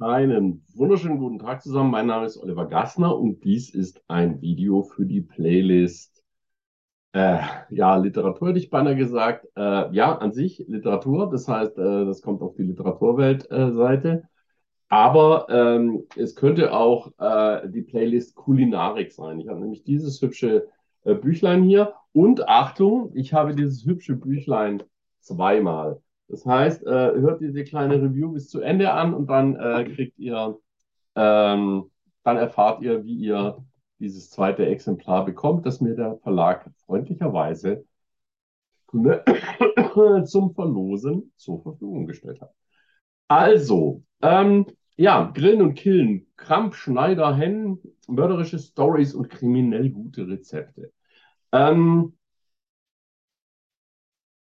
Einen wunderschönen guten Tag zusammen. Mein Name ist Oliver Gassner und dies ist ein Video für die Playlist. Äh, ja, Literatur hätte ich beinahe gesagt. Äh, ja, an sich Literatur, das heißt, äh, das kommt auf die Literaturwelt-Seite. Aber ähm, es könnte auch äh, die Playlist Kulinarik sein. Ich habe nämlich dieses hübsche äh, Büchlein hier. Und Achtung, ich habe dieses hübsche Büchlein zweimal. Das heißt, äh, hört diese kleine Review bis zu Ende an und dann äh, kriegt ihr, ähm, dann erfahrt ihr, wie ihr dieses zweite Exemplar bekommt, das mir der Verlag freundlicherweise zum Verlosen zur Verfügung gestellt hat. Also, ähm, ja, Grillen und Killen, Kramp, Schneider, Hennen, mörderische Stories und kriminell gute Rezepte. Ähm,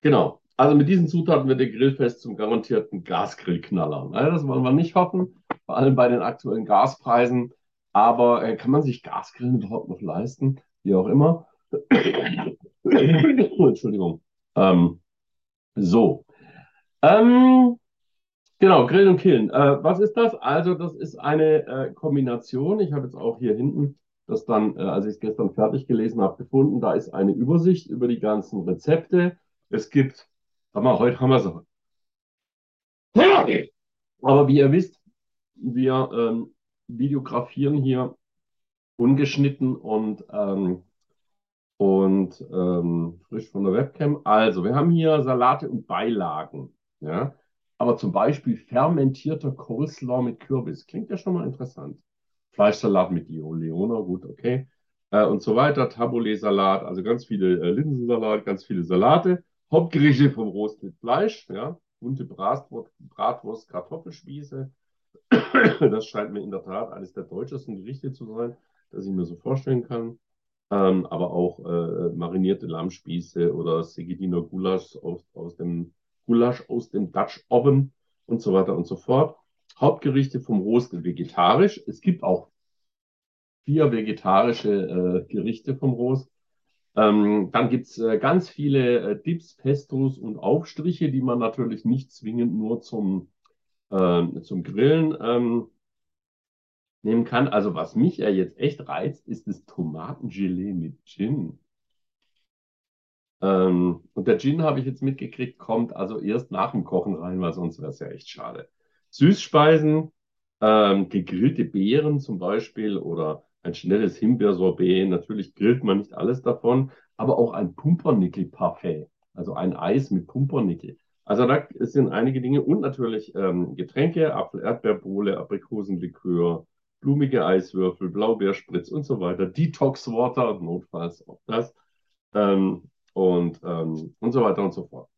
genau. Also mit diesen Zutaten wird der Grillfest zum garantierten Gasgrillknaller. Das wollen wir nicht hoffen, vor allem bei den aktuellen Gaspreisen. Aber äh, kann man sich Gasgrillen überhaupt noch leisten? Wie auch immer. Entschuldigung. Ähm, so. Ähm, genau, Grillen und Killen. Äh, was ist das? Also, das ist eine äh, Kombination. Ich habe jetzt auch hier hinten das dann, äh, als ich es gestern fertig gelesen habe, gefunden. Da ist eine Übersicht über die ganzen Rezepte. Es gibt Mal, heute haben wir es. Aber wie ihr wisst, wir ähm, videografieren hier ungeschnitten und, ähm, und ähm, frisch von der Webcam. Also, wir haben hier Salate und Beilagen. Ja? Aber zum Beispiel fermentierter Coleslaw mit Kürbis. Klingt ja schon mal interessant. Fleischsalat mit Leona, gut, okay. Äh, und so weiter. Tabbouleh-Salat, also ganz viele äh, Linsensalat, ganz viele Salate. Hauptgerichte vom Rost mit Fleisch, ja, bunte Bratwurst, Bratwurst, Kartoffelspieße. Das scheint mir in der Tat eines der deutschesten Gerichte zu sein, das ich mir so vorstellen kann. Ähm, aber auch äh, marinierte Lammspieße oder Segediner Gulasch aus, aus dem Gulasch aus dem Dutch Oven und so weiter und so fort. Hauptgerichte vom Rost vegetarisch. Es gibt auch vier vegetarische äh, Gerichte vom Rost. Ähm, dann gibt es äh, ganz viele äh, Dips, Pestos und Aufstriche, die man natürlich nicht zwingend nur zum, äh, zum Grillen ähm, nehmen kann. Also was mich ja jetzt echt reizt, ist das Tomatengelee mit Gin. Ähm, und der Gin, habe ich jetzt mitgekriegt, kommt also erst nach dem Kochen rein, weil sonst wäre es ja echt schade. Süßspeisen, ähm, gegrillte Beeren zum Beispiel oder ein schnelles Himbeersorbet. Natürlich grillt man nicht alles davon, aber auch ein Pumpernickel-Parfait, also ein Eis mit Pumpernickel. Also da sind einige Dinge und natürlich ähm, Getränke, Apfel-Erdbeerbohle, Aprikosenlikör, blumige Eiswürfel, Blaubeerspritz und so weiter, Detox Water, notfalls auch das ähm, und, ähm, und so weiter und so fort.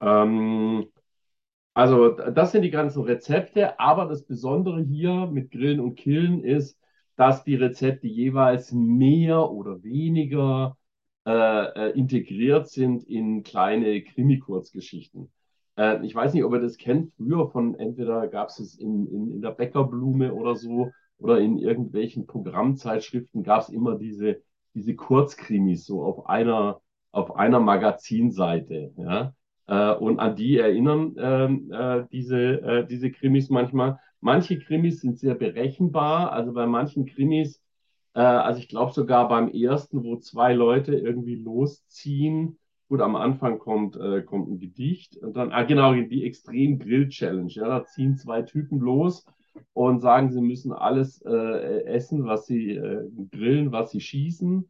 Ähm, also das sind die ganzen Rezepte, aber das Besondere hier mit Grillen und Killen ist, dass die Rezepte jeweils mehr oder weniger äh, äh, integriert sind in kleine Krimi-Kurzgeschichten. Äh, ich weiß nicht, ob ihr das kennt. Früher von entweder gab es es in, in, in der Bäckerblume oder so oder in irgendwelchen Programmzeitschriften gab es immer diese, diese Kurzkrimis so auf einer, auf einer Magazinseite. Ja? Äh, und an die erinnern ähm, äh, diese, äh, diese Krimis manchmal. Manche Krimis sind sehr berechenbar. Also bei manchen Krimis, äh, also ich glaube sogar beim ersten, wo zwei Leute irgendwie losziehen. Gut, am Anfang kommt, äh, kommt ein Gedicht und dann, ah genau, die Extrem Grill Challenge. Ja, da ziehen zwei Typen los und sagen, sie müssen alles äh, essen, was sie äh, grillen, was sie schießen.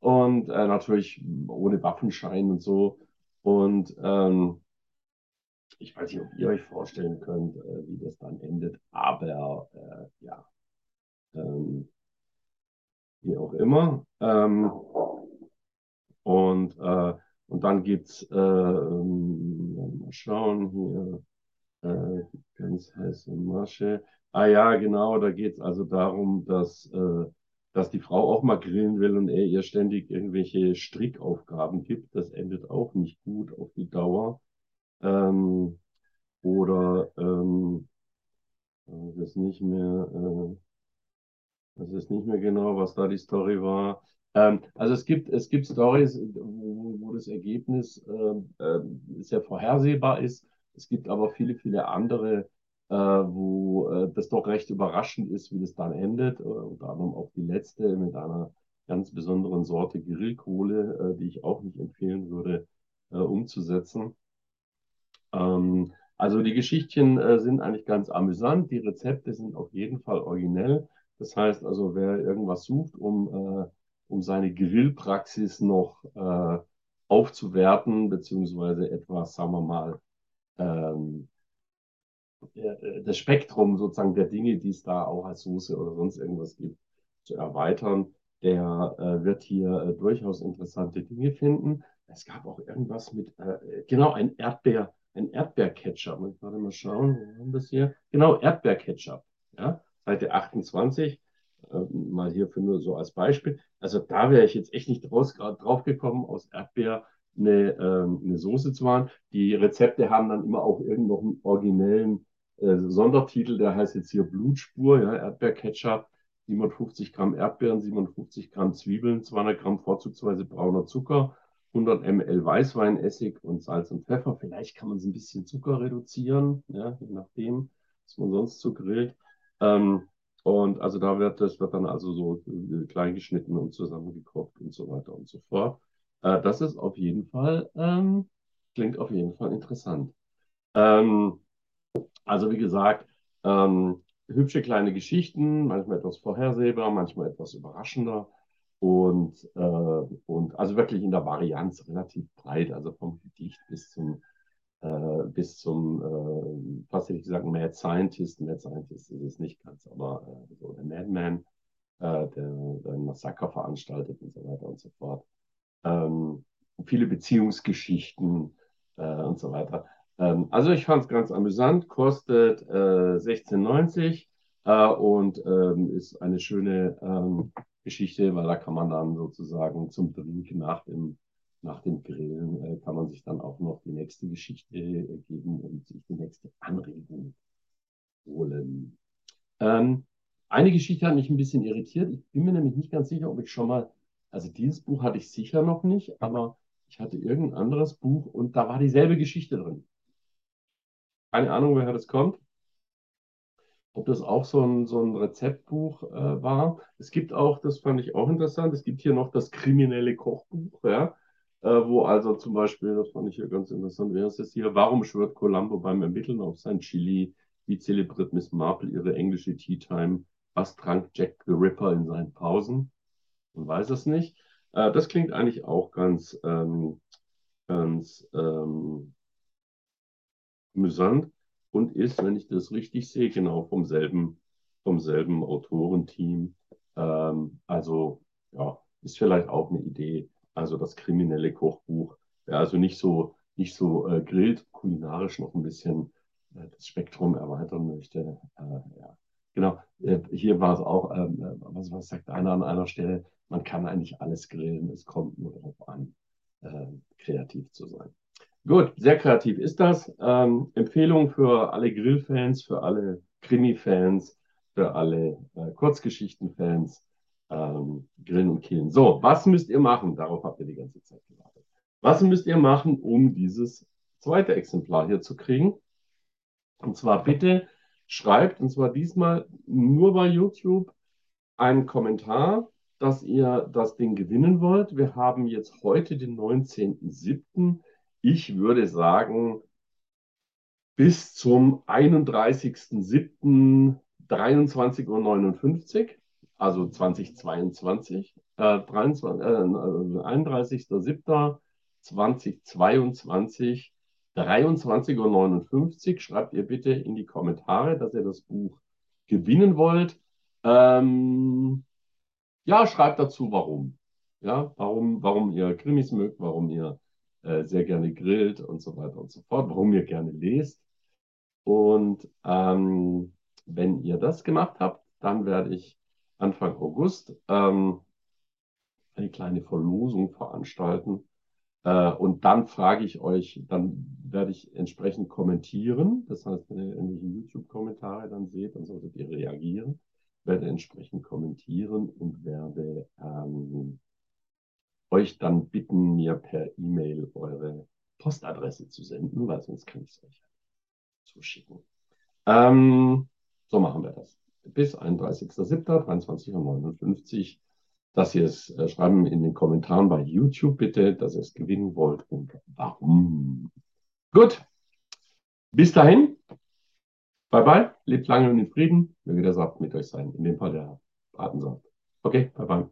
Und äh, natürlich ohne Waffenschein und so. Und ähm, ich weiß nicht, ob ihr euch vorstellen könnt, äh, wie das dann endet, aber äh, ja, ähm, wie auch immer. Ähm, und, äh, und dann gibt's, äh, ähm, mal schauen hier, äh, ganz heiße Masche. Ah ja, genau, da geht's also darum, dass, äh, dass die Frau auch mal grillen will und er ihr ständig irgendwelche Strickaufgaben gibt. Das endet auch nicht gut auf die Dauer. Ähm, oder ähm, das ist nicht mehr, äh, das ist nicht mehr genau, was da die Story war. Ähm, also es gibt, es gibt Stories, wo, wo das Ergebnis äh, sehr vorhersehbar ist. Es gibt aber viele, viele andere äh, wo äh, das doch recht überraschend ist, wie das dann endet. Äh, unter anderem auch die letzte mit einer ganz besonderen Sorte Grillkohle, äh, die ich auch nicht empfehlen würde, äh, umzusetzen. Ähm, also die Geschichtchen äh, sind eigentlich ganz amüsant. Die Rezepte sind auf jeden Fall originell. Das heißt also, wer irgendwas sucht, um, um seine Grillpraxis noch aufzuwerten, beziehungsweise etwas, sagen wir mal, ähm, das Spektrum sozusagen der Dinge, die es da auch als Soße oder sonst irgendwas gibt, zu erweitern, der äh, wird hier äh, durchaus interessante Dinge finden. Es gab auch irgendwas mit, äh, genau, ein Erdbeer, ein Erdbeerketchup. Ich warte mal schauen, wo haben wir das hier? Genau, Erdbeerketchup. Ja, Seite 28. Äh, mal hier für nur so als Beispiel. Also da wäre ich jetzt echt nicht draus, drauf gekommen, aus Erdbeer eine, ähm, eine Soße zu machen. Die Rezepte haben dann immer auch irgendeinen originellen äh, Sondertitel, der heißt jetzt hier Blutspur, ja, Erdbeerketchup. 750 Gramm Erdbeeren, 57 Gramm Zwiebeln, 200 Gramm vorzugsweise brauner Zucker, 100 ml Weißweinessig und Salz und Pfeffer. Vielleicht kann man so ein bisschen Zucker reduzieren, ja, je nachdem, was man sonst so grillt. Ähm, und also da wird das wird dann also so äh, klein geschnitten und zusammengekocht und so weiter und so fort. Äh, das ist auf jeden Fall, ähm, klingt auf jeden Fall interessant. Ähm, also wie gesagt, ähm, hübsche kleine Geschichten, manchmal etwas vorhersehbar, manchmal etwas überraschender. Und, äh, und also wirklich in der Varianz relativ breit, also vom Gedicht bis zum, äh, bis zum, äh, fast hätte ich gesagt, Mad Scientist. Mad Scientist ist es nicht ganz, aber äh, so der Madman, äh, der, der Massaker veranstaltet und so weiter und so fort. Ähm, viele Beziehungsgeschichten äh, und so weiter. Ähm, also ich fand es ganz amüsant, kostet äh, 16,90 äh, und ähm, ist eine schöne ähm, Geschichte, weil da kann man dann sozusagen zum Drink nach dem, nach dem Grillen, äh, kann man sich dann auch noch die nächste Geschichte äh, geben und sich die nächste Anregung holen. Ähm, eine Geschichte hat mich ein bisschen irritiert. Ich bin mir nämlich nicht ganz sicher, ob ich schon mal, also dieses Buch hatte ich sicher noch nicht, aber ich hatte irgendein anderes Buch und da war dieselbe Geschichte drin. Keine Ahnung, woher das kommt. Ob das auch so ein, so ein Rezeptbuch äh, war. Es gibt auch, das fand ich auch interessant, es gibt hier noch das kriminelle Kochbuch, ja, äh, wo also zum Beispiel, das fand ich hier ganz interessant, wer ist das hier? Warum schwört Columbo beim Ermitteln auf sein Chili? Wie zelebriert Miss Marple ihre englische Tea Time? Was trank Jack the Ripper in seinen Pausen? Man weiß es nicht. Äh, das klingt eigentlich auch ganz, ähm, ganz ähm, amüsant und ist, wenn ich das richtig sehe, genau vom selben, vom selben Autorenteam. Ähm, also ja, ist vielleicht auch eine Idee. Also das kriminelle Kochbuch, wer also nicht so, nicht so äh, grillt, kulinarisch noch ein bisschen äh, das Spektrum erweitern möchte. Äh, ja. Genau, äh, hier war es auch, ähm, äh, was, was sagt einer an einer Stelle, man kann eigentlich alles grillen, es kommt nur darauf an, äh, kreativ zu sein. Gut, sehr kreativ ist das. Ähm, Empfehlung für alle Grillfans, für alle Krimi-Fans, für alle äh, Kurzgeschichten-Fans. Ähm, Grillen und Killen. So, was müsst ihr machen? Darauf habt ihr die ganze Zeit gewartet. Was müsst ihr machen, um dieses zweite Exemplar hier zu kriegen? Und zwar bitte schreibt, und zwar diesmal nur bei YouTube, einen Kommentar, dass ihr das Ding gewinnen wollt. Wir haben jetzt heute den 19.07. Ich würde sagen, bis zum 31.07.23.59 Uhr, also 2022, äh, 23, äh, 31.07.2022, 23.59 Uhr, schreibt ihr bitte in die Kommentare, dass ihr das Buch gewinnen wollt. Ähm, ja, schreibt dazu, warum. Ja, warum, warum ihr Krimis mögt, warum ihr äh, sehr gerne grillt und so weiter und so fort, warum ihr gerne lest. Und ähm, wenn ihr das gemacht habt, dann werde ich Anfang August ähm, eine kleine Verlosung veranstalten. Äh, und dann frage ich euch, dann werde ich entsprechend kommentieren. Das heißt, wenn ihr irgendwelche YouTube-Kommentare dann seht, dann solltet ihr reagieren. Werde entsprechend kommentieren und werde ähm, euch dann bitten, mir per E-Mail eure Postadresse zu senden, weil sonst kann ich es euch zuschicken. Ähm, so machen wir das. Bis 31.07.23.59 Uhr. Dass ihr es äh, schreiben in den Kommentaren bei YouTube bitte, dass ihr es gewinnen wollt und warum. Gut. Bis dahin. Bye bye. Lebt lange und in Frieden. Möge der Saft mit euch sein. In dem Fall der Bratensaft. Okay, bye bye.